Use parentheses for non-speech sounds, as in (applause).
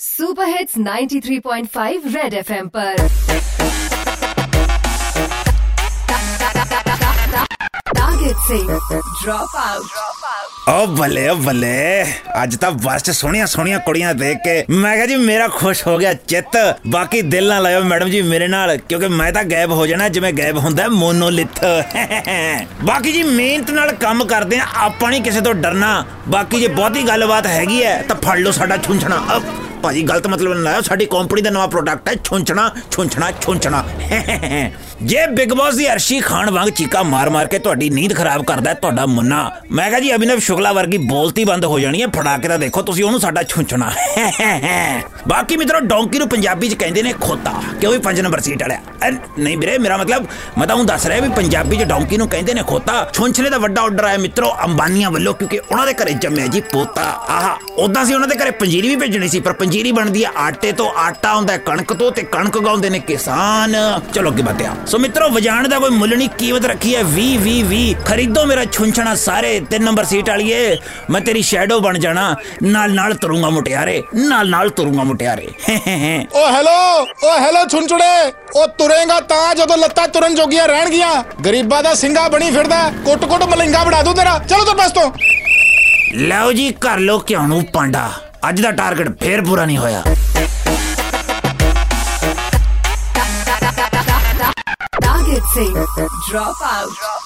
Super hits 93.5 red FM पर target से drop out ਓ ਬੱਲੇ ਓ ਬੱਲੇ ਅੱਜ ਤਾਂ ਬੱਸ 'ਚ ਸੋਹਣੀਆਂ ਸੋਹਣੀਆਂ ਕੁੜੀਆਂ ਦੇਖ ਕੇ ਮੈਂ ਕਿਹਾ ਜੀ ਮੇਰਾ ਖੁਸ਼ ਹੋ ਗਿਆ ਚਿੱਤ ਬਾਕੀ ਦਿਲ ਨਾ ਲਾਇਓ ਮੈਡਮ ਜੀ ਮੇਰੇ ਨਾਲ ਕਿਉਂਕਿ ਮੈਂ ਤਾਂ ਗਾਇਬ ਹੋ ਜਾਣਾ ਜਿਵੇਂ ਗਾਇਬ ਹੁੰਦਾ ਮੋਨੋਲਿਥ ਬਾਕੀ ਜੀ ਮਿਹਨਤ ਨਾਲ ਕੰਮ ਕਰਦੇ ਆ ਆਪਾਂ ਨਹੀਂ ਕਿਸੇ ਤੋਂ ਡਰਨਾ ਬਾਕੀ ਜੇ ਬਹੁਤੀ ਗੱਲਬਾਤ ਹੈਗੀ ਹੈ ਤਾਂ ਫੜ ਲਓ ਸਾਡਾ ਛੁੰਛਣਾ ਅਹ, ਭਾਜੀ ਗਲਤ ਮਤਲਬ ਨਾ ਲਾਇਓ ਸਾਡੀ ਕੰਪਨੀ ਦਾ ਨਵਾਂ ਪ੍ਰੋਡਕਟ ਹੈ ਛੁੰਛਣਾ ਛੁੰਛਣਾ ਛੁੰਛਣਾ। ਜੇ ਬਿਗ ਬੌਸ ਦੀ ਅਰਸ਼ੀ ਖਾਨ ਵਾਂਗ ਚੀਕਾ ਮਾਰ-ਮਾਰ ਕੇ ਤੁਹਾਡੀ ਨੀਂਦ ਖਰਾਬ ਕਰਦਾ ਹੈ ਤੁਹਾਡਾ ਮੁੰਨਾ। ਮੈਂ ਕਹਾਂ ਜੀ ਅਭਿਨਵ ਸ਼ੁਕਲਾ ਵਰਗੀ ਬੋਲਤੀ ਬੰਦ ਹੋ ਜਾਣੀ ਹੈ ਫੜਾ ਕੇ ਤਾਂ ਦੇਖੋ ਤੁਸੀਂ ਉਹਨੂੰ ਸਾਡਾ ਛੁੰਛਣਾ। ਬਾਕੀ ਮਿੱਤਰੋ ਡੌਂਕੀ ਨੂੰ ਪੰਜਾਬੀ ਚ ਕਹਿੰਦੇ ਨੇ ਖੋਤਾ ਕਿਉਂ ਵੀ 5 ਨੰਬਰ ਸੀਟ ਵਾਲਿਆ। ਅਹ, ਨਹੀਂ ਵੀਰੇ, ਮੇਰਾ ਮਤਲਬ ਮੈਂ ਤਾਂ ਉਹ ਦੱਸ ਰਿਹਾ ਵੀ ਪੰਜਾਬੀ ਚ ਡੌਂਕੀ ਨੂੰ ਕਹਿੰਦੇ ਨੇ ਖੋਤਾ। ਛੁੰਛਲੇ ਦਾ ਵੱਡਾ ਆਰਡਰ ਆਇਆ ਮਿੱਤਰੋ ਅੰਬਾਨੀਆਂ ਵੱਲੋਂ, ਕਿਉਂਕਿ ਉਹਨਾਂ ਦੇ ਘਰੇ ਜੰਮਿਆ ਜੀ ਪੋਤਾ। ਆਹਾ ਉਦਾਂ ਸੀ ਉਹਨਾਂ ਦੇ ਘਰੇ ਪੰਜੀਰੀ ਵੀ ਭੇਜਣੀ ਸੀ, ਪਰ ਪੰਜੀਰੀ ਬਣਦੀ ਹੈ ਆਟੇ ਤੋਂ, ਆਟਾ ਹੁੰਦਾ ਹੈ ਕਣਕ ਤੋਂ ਤੇ ਕਣਕ ਗਾਉਂਦੇ ਨੇ ਕਿਸਾਨ। ਚਲੋ ਅੱਗੇ ਵਧਿਆ ਸੋ ਮਿੱਤਰੋ ਵਜਾਣ ਦਾ ਕੋਈ ਮੁੱਲ ਨਹੀਂ ਕੀਮਤ ਰੱਖੀ ਹੈ 20 20 20 ਖਰੀਦੋ ਮੇਰਾ ਛੁੰਛਣਾ ਸਾਰੇ, ਤਿੰਨ ਨੰਬਰ ਸੀਟ ਵਾਲੀਏ। ਮੈਂ ਤੇਰੀ ਸ਼ੈਡੋ ਬਣ ਜਾਣਾ। ਨਾਲ ਨਾਲ ਤੁਰੂੰਗਾ ਮੁਟਿਆਰੇ, ਨਾਲ ਨਾਲ ਤੁਰੂੰਗਾ ਮੁਟਿਆਰੇ। (laughs) ਓ ਹੈਲੋ ਓ ਹੈਲੋ ਛੁੰਚੜੇ ਉਹ ਤੁਰੇਗਾ ਤਾਂ ਜਦੋਂ ਲੱਤਾਂ ਤੁਰਨ ਜੋਗੀਆਂ ਰਹਿਣਗੀਆਂ। ਗਰੀਬਾਂ ਦਾ ਸਿੰਘਾ ਬਣੀ ਫਿਰਦਾ ਕੁੱਟ-ਕੁੱਟ ਮਲਿੰਗਾ ਬਣਾ ਦੂੰ ਤੇਰਾ। ਚਲੋ ਤੇ ਬਸ ਤੋਂ। ਲਓ ਜੀ ਕਰ ਲੋ ਕਿਉਂ ਨੂੰ ਪਾਂਡਾ। ਅੱਜ ਦਾ ਟਾਰਗੇਟ ਫੇਰ ਪੂਰਾ ਨਹੀਂ ਹੋਇਆ। Target say drop out.